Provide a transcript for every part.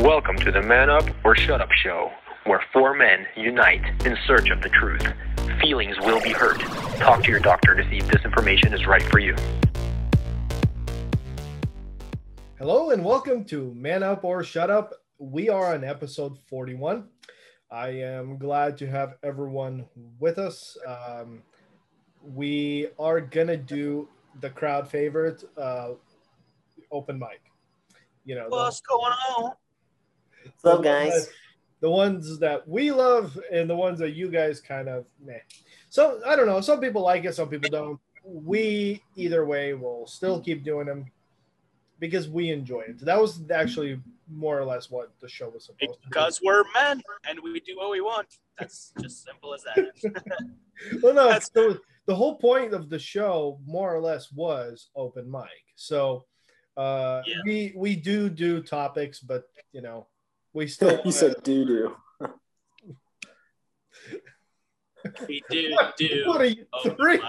Welcome to the Man Up or Shut Up show, where four men unite in search of the truth. Feelings will be hurt. Talk to your doctor to see if this information is right for you. Hello and welcome to Man Up or Shut Up. We are on episode 41. I am glad to have everyone with us. Um, we are gonna do the crowd favorite uh, open mic. You know, the- What's going on? What's up, guys? The ones that we love and the ones that you guys kind of meh. So I don't know. Some people like it, some people don't. We either way will still keep doing them because we enjoy it. That was actually more or less what the show was supposed to be. Because we're men and we do what we want. That's just simple as that. well, no, That's- so the whole point of the show, more or less, was open mic. So uh, Yeah. we we do do topics, but you know, we still you said doo doo. we do do what are you open three?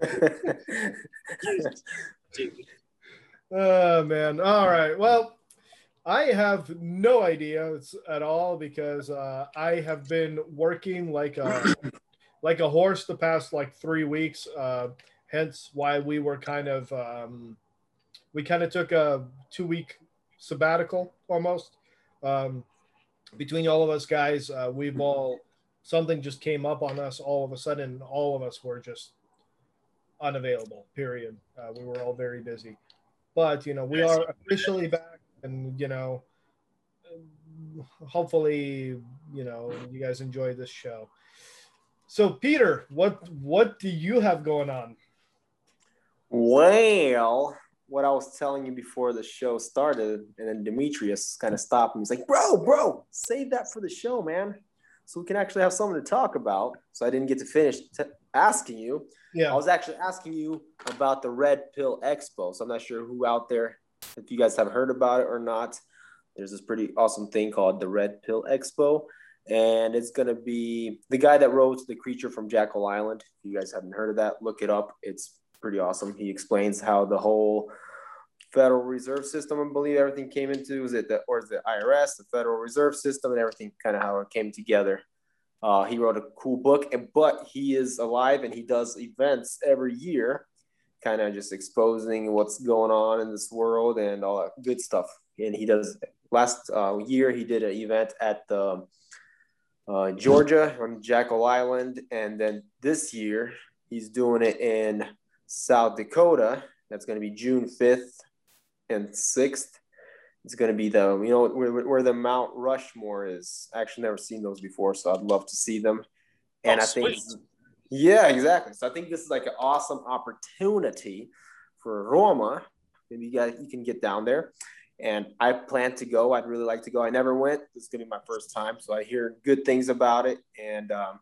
Oh man! All right. Well, I have no idea at all because uh, I have been working like a like a horse the past like three weeks. Uh, hence why we were kind of um, we kind of took a two week sabbatical almost. Um, between all of us guys, uh, we've all something just came up on us all of a sudden. All of us were just unavailable. Period. Uh, we were all very busy, but you know we are officially back, and you know, hopefully, you know, you guys enjoy this show. So, Peter, what what do you have going on? well, what I was telling you before the show started, and then Demetrius kind of stopped me. He's like, "Bro, bro, save that for the show, man, so we can actually have something to talk about." So I didn't get to finish t- asking you. Yeah, I was actually asking you about the Red Pill Expo. So I'm not sure who out there, if you guys have heard about it or not. There's this pretty awesome thing called the Red Pill Expo. And it's going to be the guy that wrote The Creature from Jekyll Island. If you guys haven't heard of that, look it up. It's pretty awesome. He explains how the whole Federal Reserve System, I believe everything came into, is it the, or is it IRS, the Federal Reserve System, and everything kind of how it came together. Uh, he wrote a cool book, and but he is alive and he does events every year, kind of just exposing what's going on in this world and all that good stuff. And he does last uh, year he did an event at the uh, Georgia on Jekyll Island, and then this year he's doing it in South Dakota. That's going to be June fifth and sixth. It's going to be the you know where, where the Mount Rushmore is. Actually, never seen those before, so I'd love to see them. And Oh, I think, yeah, exactly. So I think this is like an awesome opportunity for Roma. Maybe you guys you can get down there. And I plan to go. I'd really like to go. I never went. This is gonna be my first time, so I hear good things about it, and um,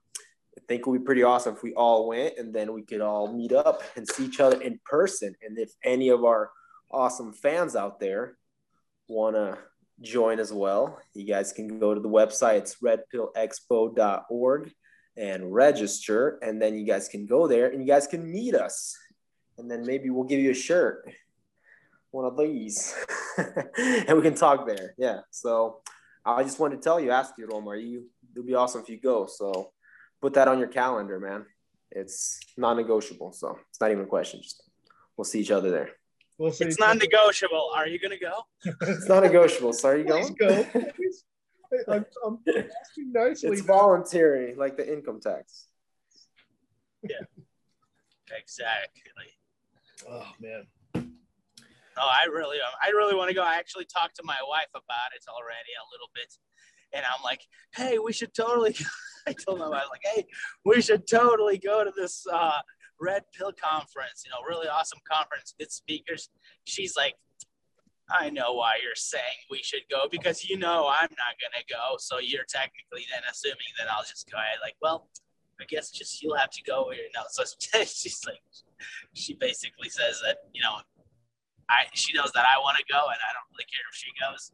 I think it would be pretty awesome if we all went, and then we could all meet up and see each other in person. And if any of our awesome fans out there want to join as well, you guys can go to the website. It's redpillexpo.org and register. And then you guys can go there and you guys can meet us. And then maybe we'll give you a shirt, one of these, and we can talk there. Yeah. So I just wanted to tell you, ask you, Roma, you, it'll be awesome if you go. So put that on your calendar, man. It's non negotiable. So it's not even a question. Just we'll see each other there. We'll see. it's non-negotiable. Are you gonna go? It's not negotiable. So are you going? Please going? go. Please. I'm, I'm asking nicely. It's voluntary, like the income tax. Yeah. exactly. oh man. Oh, I really, I really want to go. I actually talked to my wife about it already a little bit, and I'm like, "Hey, we should totally." I told my wife, like, "Hey, we should totally go to this uh, Red Pill conference. You know, really awesome conference, good speakers." She's like, "I know why you're saying we should go because you know I'm not gonna go, so you're technically then assuming that I'll just go." I like, well, I guess just you'll have to go. You know, so she's like, she basically says that you know I she knows that I want to go, and I don't really care if she goes.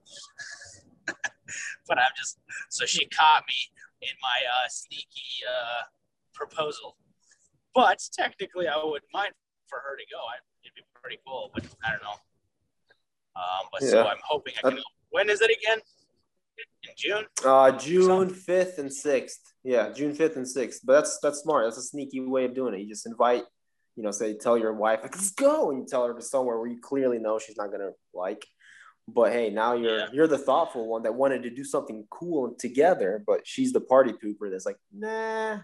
but I'm just so she caught me in my uh, sneaky uh, proposal. But technically, I wouldn't mind for her to go. I, it'd be pretty cool, but I don't know. Um, but so I'm hoping I can. When is it again? In June? Uh, June fifth and sixth. Yeah, June fifth and sixth. But that's that's smart. That's a sneaky way of doing it. You just invite, you know, say tell your wife, like, let's go, and you tell her to somewhere where you clearly know she's not gonna like. But hey, now you're Yeah. you're the thoughtful one that wanted to do something cool together, but she's the party pooper that's like, nah,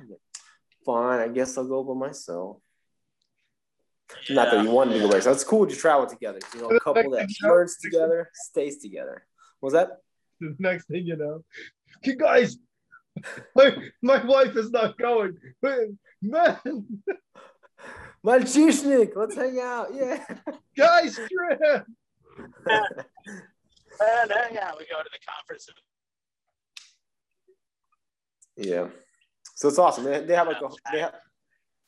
fine, I guess I'll go by myself. Not that you wanted to go by yourself. It's cool to travel together. You know, a couple that learns together, stays together. Was that? The next thing you know, you guys, my, my wife is not going. Man, my Malchishnik, let's hang out. Yeah. guys, trip. And hang out. We go to the conference. Yeah. So it's awesome. They, they have like a they have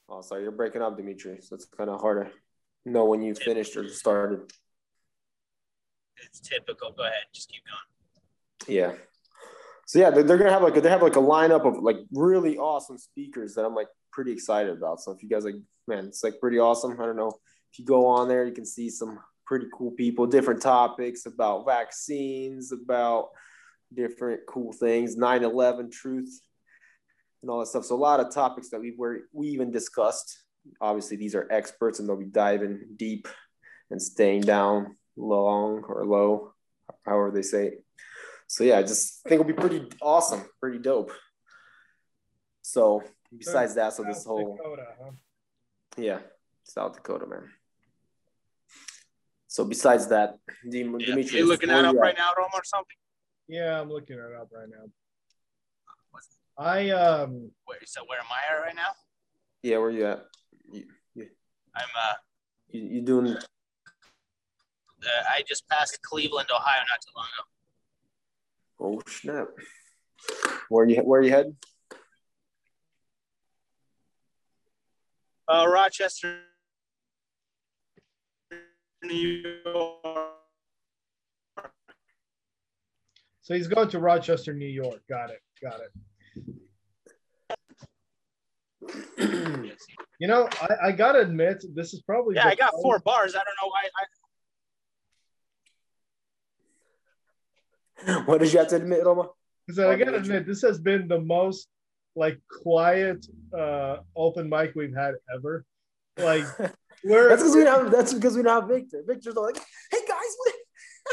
oh sorry, you're breaking up, Dimitri. So it's kind of hard to know when you finished or started. It's typical. Go ahead. Just keep going. Yeah. So yeah, they're, they're gonna have like a, they have like a lineup of like really awesome speakers that I'm like pretty excited about. So if you guys like, man, it's like pretty awesome. I don't know if you go on there, you can see some pretty cool people, different topics about vaccines, about different cool things, 9/11 truth, and all that stuff. So a lot of topics that we were we even discussed. Obviously, these are experts, and they'll be diving deep and staying down long or low, however they say it. So yeah, I just think it'll be pretty awesome, pretty dope. So besides that, so this whole Dakota, huh? yeah, South Dakota, man. So besides that, Dim- Yeah. Dimitri, you looking where that up right now, Rome, or something? Yeah, I'm looking it up right now. I um Where, so where am I at right now? Yeah, where you at? You, I'm uh, you, you doing? uh I just passed Cleveland, Ohio, not too long ago. Oh snap! Where you where you heading? Uh, Rochester, New York. so he's going to Rochester, New York. Got it. Got it. You know, I, I gotta admit, this is probably Yeah, I got most- four bars. I don't know why. I, what did you have to admit, Roma? So I gotta Dimitri. admit, this has been the most like quiet uh open mic we've had ever. Like we're That's because we don't. Have, that's because we don't have Victor. Victor's all like, "Hey guys," what-"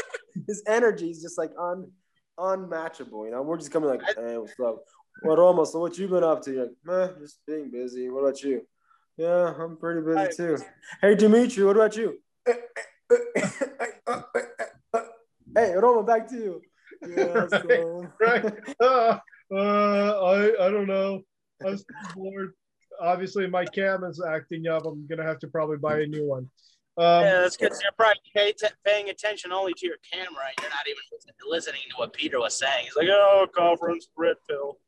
his energy is just like un unmatchable. You know, we're just coming like, "Hey, what's up?" Well, Roma, so what you been up to? You're like, man, just being busy. What about you? Yeah, I'm pretty busy Right. too. Hey, Dimitri, what about you? hey, Roma, back to you. Yeah, so... right. Uh, uh, I I don't know. I'm still bored. Obviously, my cam is acting up. I'm gonna have to probably buy a new one. Um, yeah, that's because you're probably pay t- paying attention only to your camera. and You're not even listening to what Peter was saying. He's like, "Oh, conference red pill."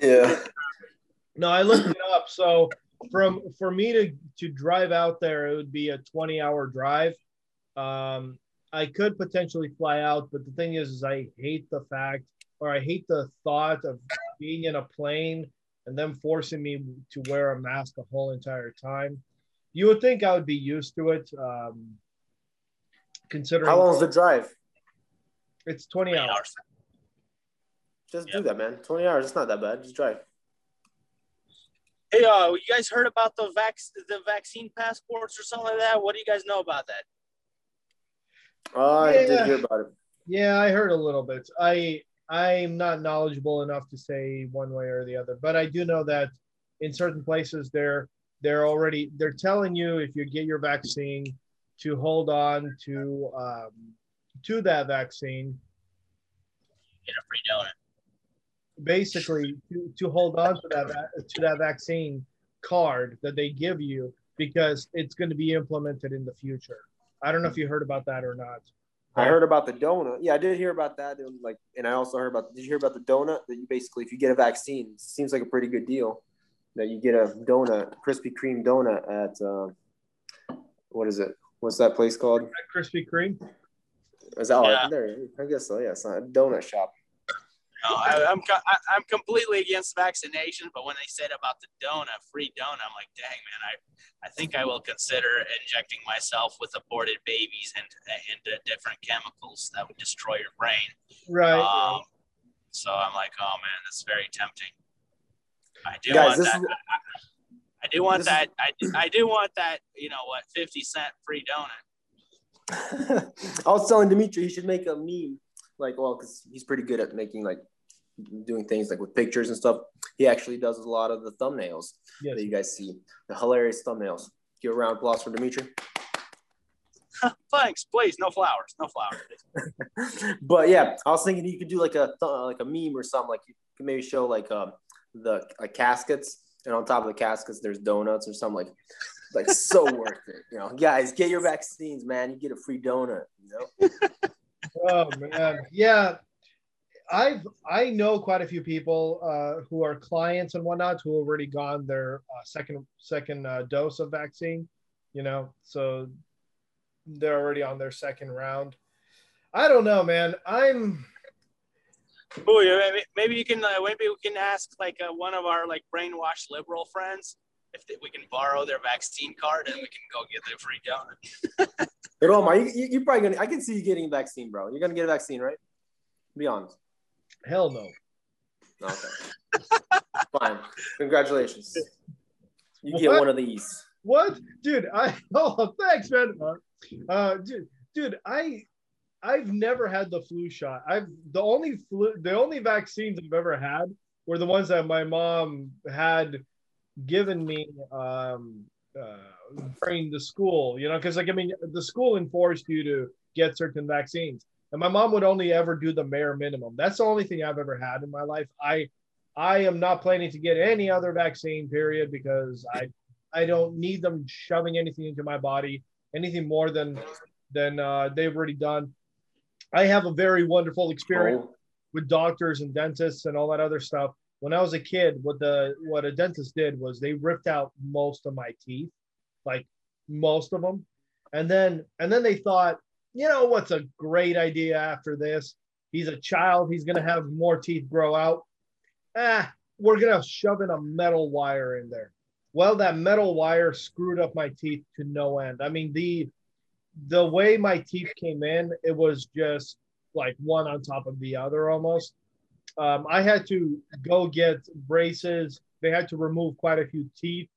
Yeah. No, I looked it up. So from for me to to drive out there, it would be a 20 hour drive. Um, I could potentially fly out, but the thing is, is I hate the fact or I hate the thought of being in a plane and them forcing me to wear a mask the whole entire time. You would think I would be used to it, um, considering How long's the drive? it's 20 Twenty hours. Hours. Just Yeah. do that, man. 20 hours. It's not that bad. Just drive. Hey, uh, you guys heard about the vac the vaccine passports or something like that? What do you guys know about that? Oh, I Yeah. did hear about it. Yeah, I heard a little bit. I I'm not knowledgeable enough to say one way or the other, but I do know that in certain places they're they're already they're telling you if you get your vaccine to hold on to um, to that vaccine, Get a free donut. Basically to, to hold on to that to that vaccine card that they give you because it's going to be implemented in the future. I don't know if you heard about that or not. I heard about the donut. Yeah, I did hear about that. And like, and I also heard about. Did you hear about the donut that you basically, if you get a vaccine, seems like a pretty good deal. That you get a donut, Krispy Kreme donut at uh, what is it? What's that place called? Krispy Kreme. Is that oh, Yeah. there? I guess so. Yeah, it's not a donut shop. No, I, I'm I, I'm completely against vaccination, but when they said about the donut, free donut, I'm like, dang man, I I think I will consider injecting myself with aborted babies and and uh, different chemicals that would destroy your brain. Right. Um, So I'm like, oh man, that's very tempting. I do Guys, want that. is- I, I do want this is- that. I I do want that. You know what? Fifty cent free donut. I was telling Dimitri he should make a meme, like, well, because he's pretty good at making like doing things like with pictures and stuff. He actually does a lot of the thumbnails Yes. that you guys see, the hilarious thumbnails. Give a round of applause for Dimitri. Thanks, please. No flowers. No flowers. but yeah, I was thinking you could do like a th- like a meme or something. Like you could maybe show like um the like caskets, and on top of the caskets there's donuts or something like like so worth it. You know, guys, get your vaccines, man. You get a free donut. You know. Oh man, yeah. I've I know quite a few people uh, who are clients and whatnot who already gone their uh, second second uh, dose of vaccine. You know, so they're already on their second round. I don't know, man. I'm Ooh, yeah, maybe, maybe you can. Uh, maybe we can ask like uh, one of our like brainwashed liberal friends if they, we can borrow their vaccine card and we can go get the free donut. But Omar, you, you, you're probably gonna. I can see you getting a vaccine, bro. You're gonna get a vaccine, right? Be honest. Hell no. Okay. Fine. Congratulations. You get What? one of these. What, dude? I oh thanks, man. Uh, dude, dude, I I've never had the flu shot. I've the only flu, the only vaccines I've ever had were the ones that my mom had given me um, uh, during the school. You know, because like I mean, the school enforced you to get certain vaccines, and my mom would only ever do the bare minimum. That's the only thing I've ever had in my life. I I am not planning to get any other vaccine. Period, because I I don't need them shoving anything into my body, anything more than than uh, they've already done. I have a very wonderful experience Oh, with doctors and dentists and all that other stuff. When I was a kid, what the what a dentist did was they ripped out most of my teeth, like most of them, and then and then they thought, you know, what's a great idea after this? He's a child. He's gonna have more teeth grow out. Ah, we're gonna shove in a metal wire in there. Well, that metal wire screwed up my teeth to no end. I mean, the the way my teeth came in, it was just like one on top of the other almost. Um, I had to go get braces. They had to remove quite a few teeth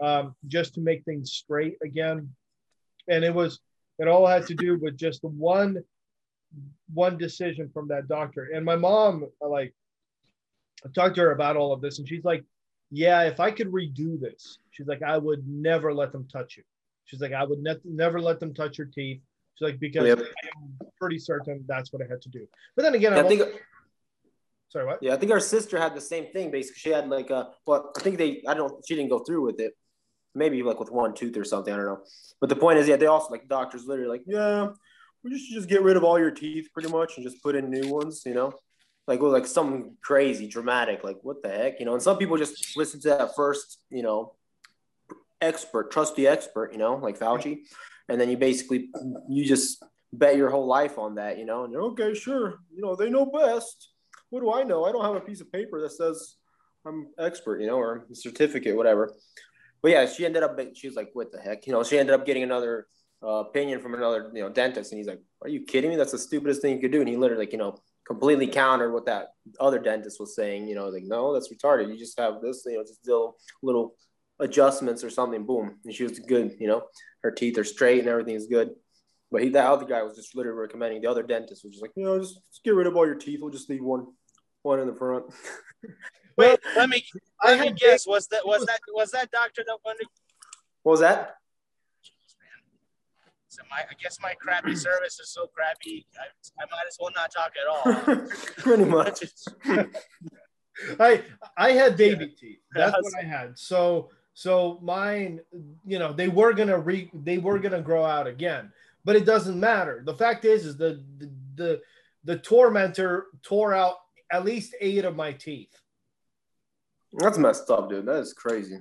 um, just to make things straight again. And it was, it all had to do with just one, one decision from that doctor. And my mom, like, I talked to her about all of this, and she's like, "Yeah, if I could redo this, she's like, I would never let them touch you. She's like, I would ne- never let them touch your teeth. She's like, because Yep. I'm pretty certain that's what I had to do. But then again, I I'm think sorry, what? yeah, I think our sister had the same thing. Basically, she had like a but I think they I don't she didn't go through with it. Maybe like with one tooth or something. I don't know. But the point is, yeah, they also like doctors literally like yeah, we just just get rid of all your teeth pretty much and just put in new ones. You know. Like well, like something crazy, dramatic, like what the heck, you know? And some people just listen to that first, you know, expert, trust the expert, you know, like Fauci, and then you basically you just bet your whole life on that, you know, and you're okay, sure, you know, they know best. What do I know? I don't have a piece of paper that says I'm expert, you know, or certificate, whatever. But yeah, she ended up. She was like, "What the heck?" You know, she ended up getting another uh, opinion from another, you know, dentist, and he's like, "Are you kidding me? That's the stupidest thing you could do." And he literally, like, you know, completely countered what that other dentist was saying. You know, like, no, that's retarded. You just have this, you know, just little little adjustments or something. Boom, and she was good. You know, her teeth are straight and everything is good. But he, that other guy was just literally recommending. The other dentist was just like, you know, just, just get rid of all your teeth. We'll just leave one, one in the front. Wait, let me I let me had guess. Was that was that was that doctor that wanted? what was that? So my, I guess my crappy service is so crappy. I, I might as well not talk at all. Pretty much. I I had baby teeth. That's what I had. So so mine, you know, they were gonna re they were gonna grow out again, but it doesn't matter. The fact is, is the the the, the tormentor tore out at least eight of my teeth. That's messed up, dude. That is crazy.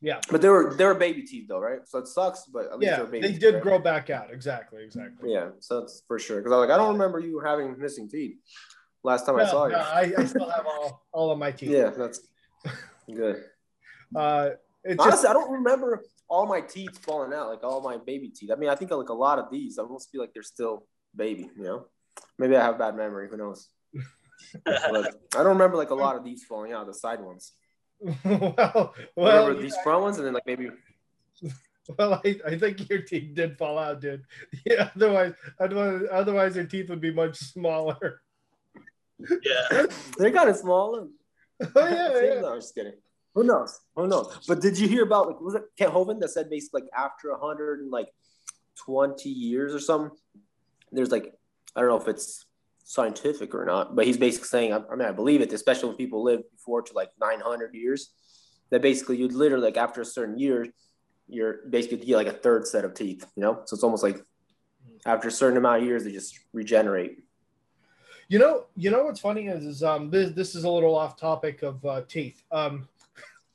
Yeah, But they were they were baby teeth though, right? So it sucks, but at least yeah, they were baby they teeth, did right? grow back out. Exactly, exactly. Yeah, so that's for sure. Because I was like, I don't remember you having missing teeth last time I No, saw you. I, I still have all, all of my teeth. yeah, that's good. Uh, it's just Honestly, I don't remember all my teeth falling out, like all my baby teeth. I mean, I think like a lot of these, I almost feel like they're still baby. You know, maybe I have bad memory. Who knows? But I don't remember like a lot of these falling out, the side ones. well, I well, remember these front ones, and then like maybe well, I, I think your teeth did fall out, dude. Yeah, otherwise, otherwise, otherwise your teeth would be much smaller. Yeah. they're kind of small. Oh yeah, yeah. No, I'm just kidding. Who knows? Who knows? But did you hear about like was it Kent Hovind that said basically like after a hundred and like twenty years or something, there's like I don't know if it's scientific or not, but he's basically saying I, I mean I believe it, especially when people live before to like nine hundred years, that basically you'd literally like after a certain year, you're basically get like a third set of teeth, you know? So it's almost like after a certain amount of years they just regenerate. You know, you know what's funny is, is um this this is a little off topic of uh, teeth. Um,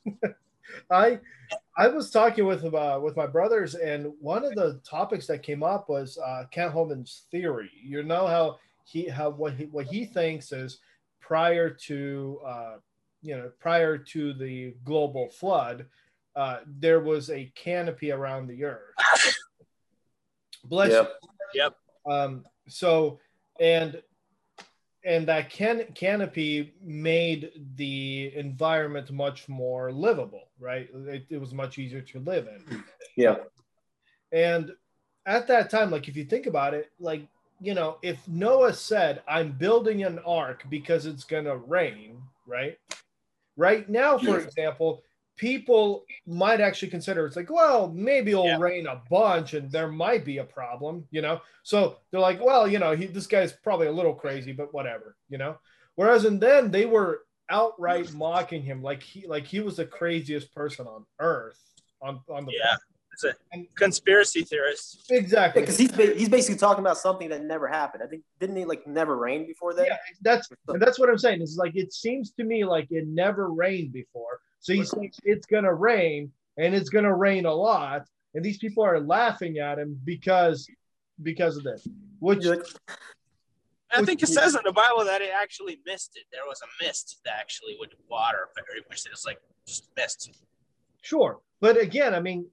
I I was talking with uh, with my brothers, and one of the topics that came up was uh, Kent Hovind's theory. You know how he how what he what he thinks is prior to uh, you know prior to the global flood, uh, there was a canopy around the earth. Bless you. Yep. Yep. Um, so and and that can canopy made the environment much more livable, right? It, it was much easier to live in. Yeah. And at that time, like if you think about it, like you know, if Noah said, "I'm building an ark because it's gonna rain," right? Right now, for Yeah. example, people might actually consider it's like, well, maybe it'll Yeah. rain a bunch and there might be a problem, you know. So they're like, well, you know, he, this guy's probably a little crazy, but whatever, you know. Whereas and then they were outright mocking him like he like he was the craziest person on earth on on the Yeah. It's a conspiracy theorist. exactly because he's he's basically talking about something that never happened. I think didn't he like never rain before that? yeah, that's and that's what I'm saying. Is like it seems to me like it never rained before. So he says it's gonna rain and it's gonna rain a lot, and these people are laughing at him because because of this. Which You're I think it says in the Bible that it actually missed it. There was a mist that actually would water very much. It was like just mist. sure, but again, I mean,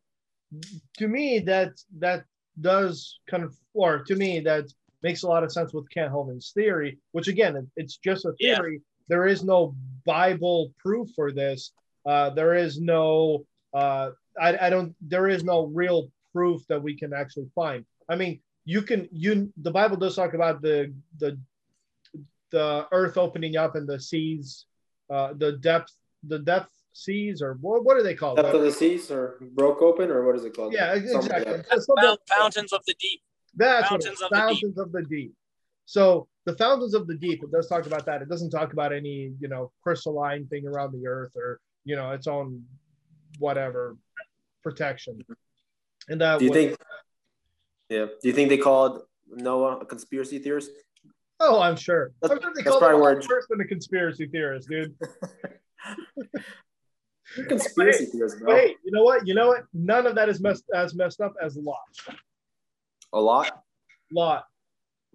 to me that that does kind of or to me that makes a lot of sense with Kent Hovind's theory, which again it- it's just a Yeah. theory. There is no Bible proof for this. Uh, there is no uh, I, I don't there is no real proof that we can actually find. I mean, you can you the Bible does talk about the the the earth opening up and the seas, uh, the depth the depth seas or what, what are they called? Depth of the seas or broke open or what is it called? Yeah, Something like exactly. that. Something- Fount- Fountains of the deep. That's what it Fountains of the deep. of the deep. So the fountains of the deep, it does talk about that. It doesn't talk about any, you know, crystalline thing around the earth or, you know, its own whatever protection. And that Do you was- think? Yeah. Do you think they called Noah a conspiracy theorist? Oh, I'm sure. That's- I'm sure they that's call probably him where a it- person a conspiracy theorist, dude. You're conspiracy theorist, bro. Wait, you know what? You know what? None of that is messed as messed up as a Lot. A lot. Lot.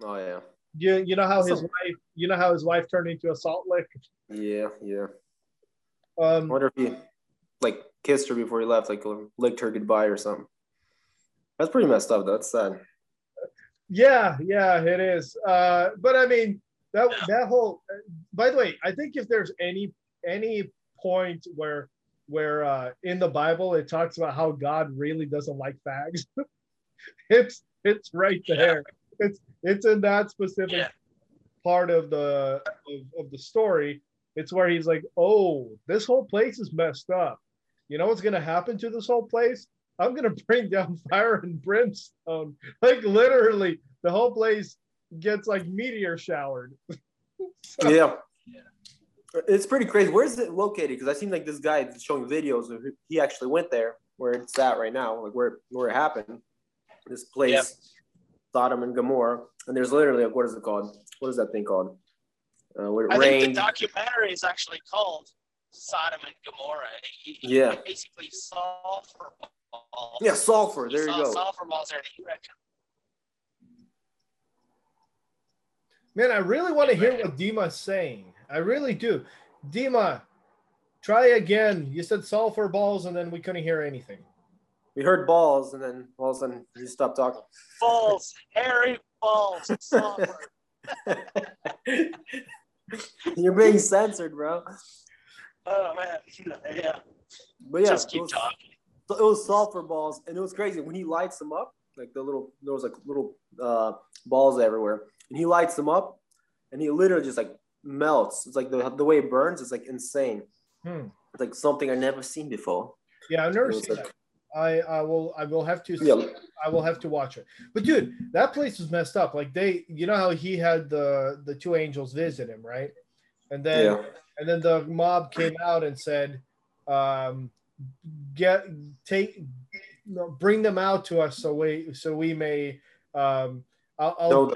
Oh yeah. You you know how his So- wife you know how his wife turned into a salt lick? Yeah. Yeah. I Um wonder if he like kissed her before he left, like licked her goodbye or something. That's pretty messed up. Though. That's sad. Yeah, yeah, it is. Uh, but I mean, that that whole. By the way, I think if there's any any point where where uh, in the Bible it talks about how God really doesn't like fags, it's it's right there. It's it's in that specific Yeah. part of the of, of the story. It's where he's like, "Oh, this whole place is messed up. You know what's gonna happen to this whole place? I'm gonna bring down fire and brimstone. Like literally, the whole place gets like meteor showered. So- Yeah. It's pretty crazy. Where's it located? Because I seem like this guy is showing videos of he actually went there where it's at right now, like where where it happened. This place, Yeah. Sodom and Gomorrah, and there's literally like what is it called? What is that thing called? Uh, where it I think the documentary is actually called Sodom and Gomorrah. He, he Yeah. Basically, sulfur balls. yeah, sulfur. He There you saw go. Sulfur balls there. and Man, I really want to hear what Dima's saying. I really do. Dima, try again. You said sulfur balls, and then we couldn't hear anything. We heard balls, and then all of a sudden he stopped talking. balls, hairy balls, sulfur. You're being censored, bro. Oh man, yeah. But yeah, Just it keep was, talking. it was sulfur balls, and it was crazy when he lights them up. Like the little, there was like little uh, balls everywhere, and he lights them up, and he literally just like melts. It's like the the way it burns is like insane. Hmm. It's like something I never seen before. Yeah, I've never seen like- that. I, I will I will have to Yeah. I will have to watch it. But dude, that place was messed up. Like they, you know how he had the the two angels visit him, right? And then Yeah. and then the mob came out and said, um, "Get take, no, bring them out to us so we so we may." Um, I'll I'll,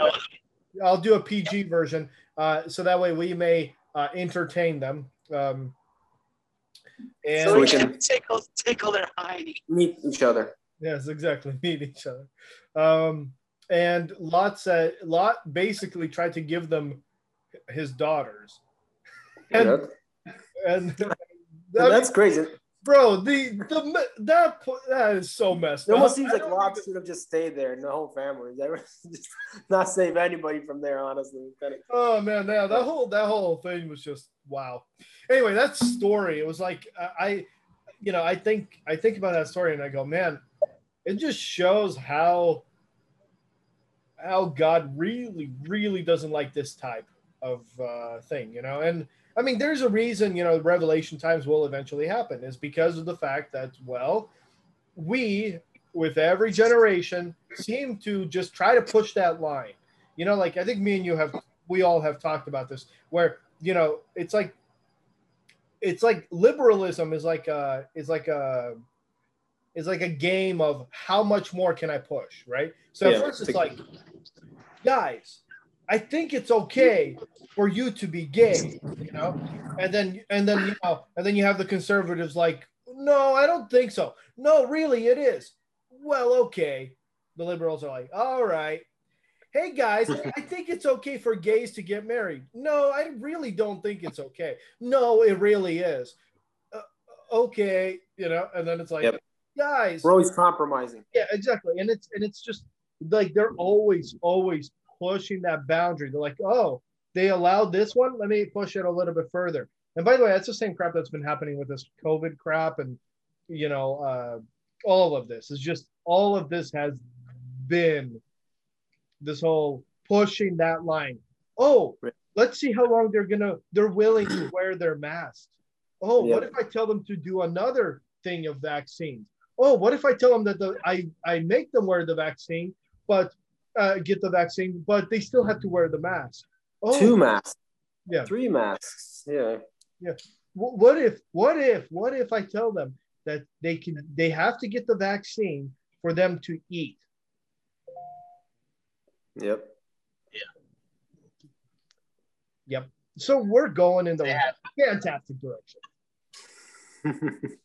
I'll do a PG version, uh, so that way we may uh, entertain them. Um, and so we we can- can tickle tickle their hiney. meet each other. Yes, exactly. Meet each other. Um, and Lot said Lot basically tried to give them his daughters. And Yeah. and, And I that's mean, crazy. Bro, the the that that is so messed up. It almost seems I like even- should have just stayed there and the whole family. Just not save anybody from there, honestly. Kind of, Oh man, yeah, that whole that whole thing was just wow. Anyway, that story, it was like I, I you know, I think I think about that story and I go, man, it just shows how how God really, really doesn't like this type of uh, thing, you know. And I mean, there's a reason, you know, Revelation times will eventually happen, is because of the fact that, well, we, with every generation, seem to just try to push that line. You know, like I think me and you have, we all have talked about this, where you know, it's like, it's like liberalism is like a is like a is like a game of how much more can I push, right? So at Yeah, first it's like, guys, I think it's okay for you to be gay, you know, and then and then you know, and then you have the conservatives like, no, I don't think so. No, really, it is. Well, okay. The liberals are like, all right. Hey guys, I think it's okay for gays to get married. No, I really don't think it's okay. No, it really is. Uh, okay, you know, and then it's like, Yep. guys, we're always compromising. yeah, exactly. And it's and it's just like they're always always pushing that boundary. They're like, oh, they allowed this one. Let me push it a little bit further. And by the way, that's the same crap that's been happening with this COVID crap, and you know, uh, all of this is just all of this has been this whole pushing that line. Oh, let's see how long they're gonna they're willing to wear their mask. Oh, what if I tell them to do another thing of vaccines? Oh, what if I tell them that the I I make them wear the vaccine, but uh, get the vaccine, but they still have to wear the mask. Oh, Two masks. Yeah. Three masks. Yeah. Yeah. what if what if what if I tell them that they can they have to get the vaccine for them to eat? Yep. Yeah. Yep. So we're going in the They have- fantastic direction.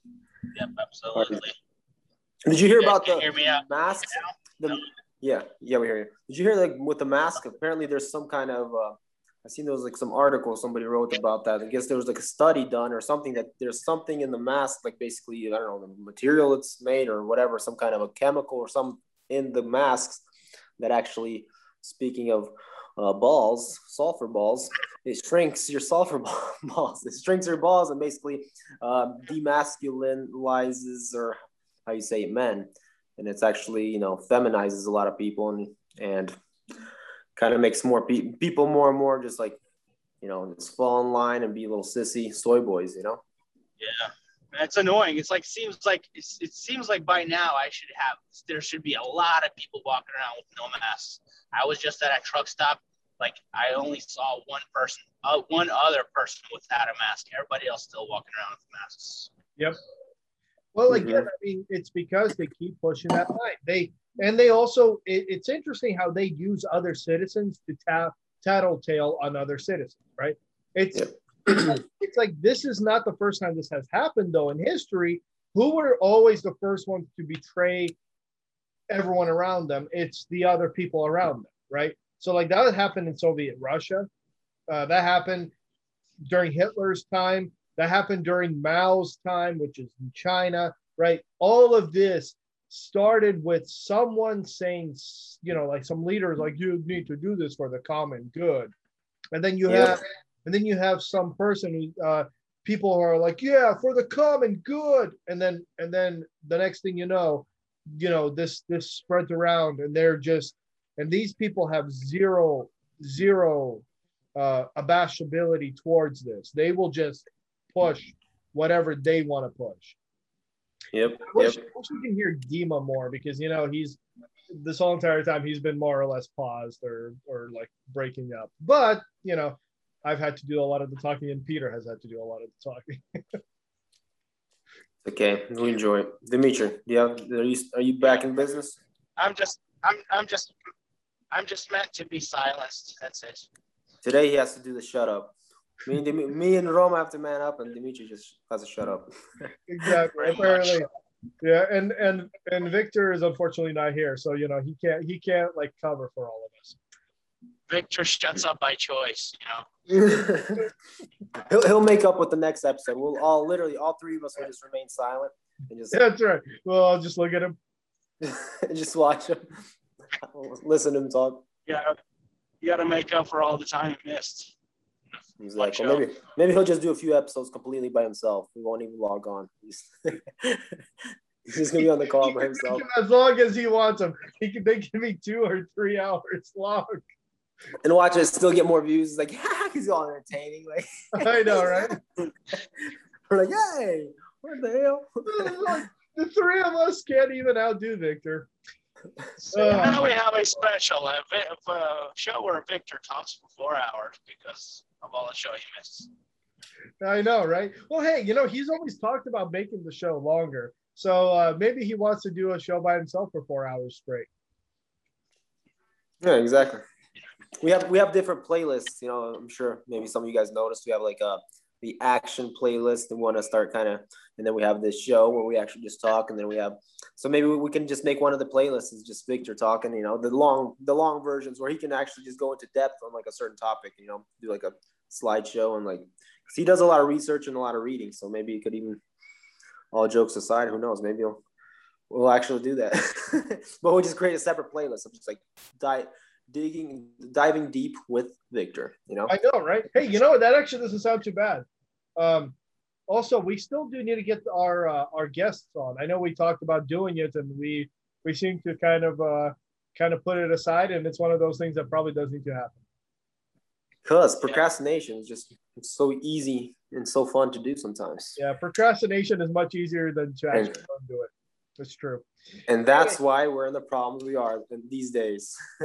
Yep, absolutely. Did you hear Yeah, about the you hear me out masks? The, yeah, yeah, we hear you. Did you hear like with the mask? Apparently, there's some kind of. Uh, I seen there was like some article somebody wrote about that. I guess there was like a study done or something that there's something in the mask, like basically I don't know the material it's made or whatever, some kind of a chemical or some in the masks that actually, speaking of uh, balls, sulfur balls, it shrinks your sulfur balls. It shrinks your balls and basically um, demasculinizes or how you say men, and it's actually you know feminizes a lot of people and and kind of makes more pe- people more and more just like you know just fall in line and be little sissy soy boys, you know. Yeah, that's annoying. It's like seems like it's, it seems like by now I should have there should be a lot of people walking around with no masks. I was just at a truck stop. Like I only saw one person, uh, one other person without a mask. Everybody else still walking around with masks. Well, Mhm. again, I mean, it's because they keep pushing that line. They and they also it, it's interesting how they use other citizens to tap tattletale on other citizens, right? It's Yep. it's, like, it's like this is not the first time this has happened though in history. Who were always the first ones to betray everyone around them? It's the other people around them, right? So like that happened in Soviet Russia. Uh, that happened during Hitler's time. That happened during Mao's time, which is in China, right? All of this started with someone saying, you know, like some leaders like you need to do this for the common good. And then you Yeah. have and then you have some person who uh, people who are like, yeah, for the common good, and then and then the next thing you know, you know this this spreads around, and they're just and these people have zero zero uh, abashability towards this. They will just push whatever they want to push. Yep. I wish, Yep. I wish we can hear Dima more because you know he's this whole entire time he's been more or less paused or or like breaking up. But you know, I've had to do a lot of the talking, and Peter has had to do a lot of the talking. Okay. We enjoy it. Dimitri, yeah, are you are you back in business? I'm just I'm I'm just I'm just meant to be silenced. That's it. Today he has to do the shut up. Me and Dim- me and Roma have to man up, and Dimitri just has to shut up. exactly. Apparently. Yeah, and and and Victor is unfortunately not here, so you know he can't he can't like cover for all of us. Victor shuts up by choice. You know. he'll, he'll make up with the next episode. We'll all literally all three of us will just remain silent and just That's right. Well, I'll just look at him. just watch him, listen to him talk. Yeah, you gotta make up for all the time you missed. He's like, well, maybe maybe he'll just do a few episodes completely by himself. He won't even log on. He's, he's just gonna be on the call by himself. As long as he wants them, he can. They can be two or three hours long. And watch it still get more views. It's like, yeah, he's all entertaining. Like I know, right? we're like, hey, what the hell? Like, the three of us can't even outdo Victor. So Uh. now we have a special a, a show where Victor talks for four hours because of all the show he missed. I know, right? Well, hey, you know, he's always talked about making the show longer. So uh, maybe he wants to do a show by himself for four hours straight. Yeah, exactly. We have we have different playlists. You know, I'm sure maybe some of you guys noticed we have like a the action playlist and want to start kind of, and then we have this show where we actually just talk, and then we have so maybe we can just make one of the playlists is just Victor talking. You know, the long the long versions where he can actually just go into depth on like a certain topic. You know, do like a slideshow and like because he does a lot of research and a lot of reading. So maybe he could even, all jokes aside, who knows? Maybe he'll we'll actually do that. but we'll just create a separate playlist of just like diet digging diving deep with Victor, you know? I know, right? Hey, you know what? That actually doesn't sound too bad. Um, also, we still do need to get our uh, our guests on. I know we talked about doing it, and we we seem to kind of uh, kind of put it aside, and it's one of those things that probably does need to happen. Because procrastination is just so easy and so fun to do sometimes. Yeah, procrastination is much easier than to actually and do it. That's true. And that's why we're in the problems we are in these days.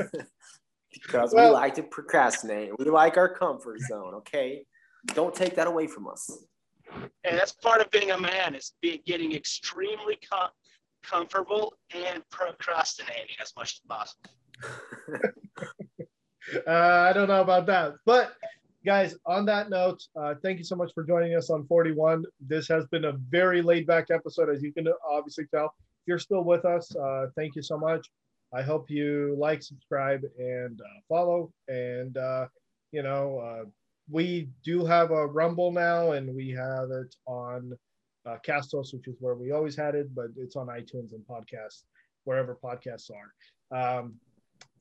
because Well- we like to procrastinate. We like our comfort zone, okay? Don't take that away from us. And that's part of being a man is be, getting extremely com- comfortable and procrastinating as much as possible. Uh, I don't know about that. But guys, on that note, uh, thank you so much for joining us on 41. This has been a very laid back episode, as you can obviously tell. If you're still with us, uh, thank you so much. I hope you like, subscribe, and uh, follow. And, uh, you know, uh, we do have a Rumble now, and we have it on uh, Castos, which is where we always had it, but it's on iTunes and podcasts, wherever podcasts are. Um,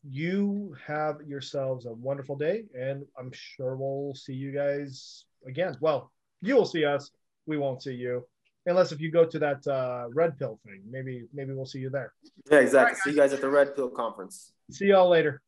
you have yourselves a wonderful day, and I'm sure we'll see you guys again. Well, you will see us. We won't see you, unless if you go to that uh, red pill thing. Maybe maybe we'll see you there. Yeah, exactly. See you guys at the Red Pill Conference. See y'all later.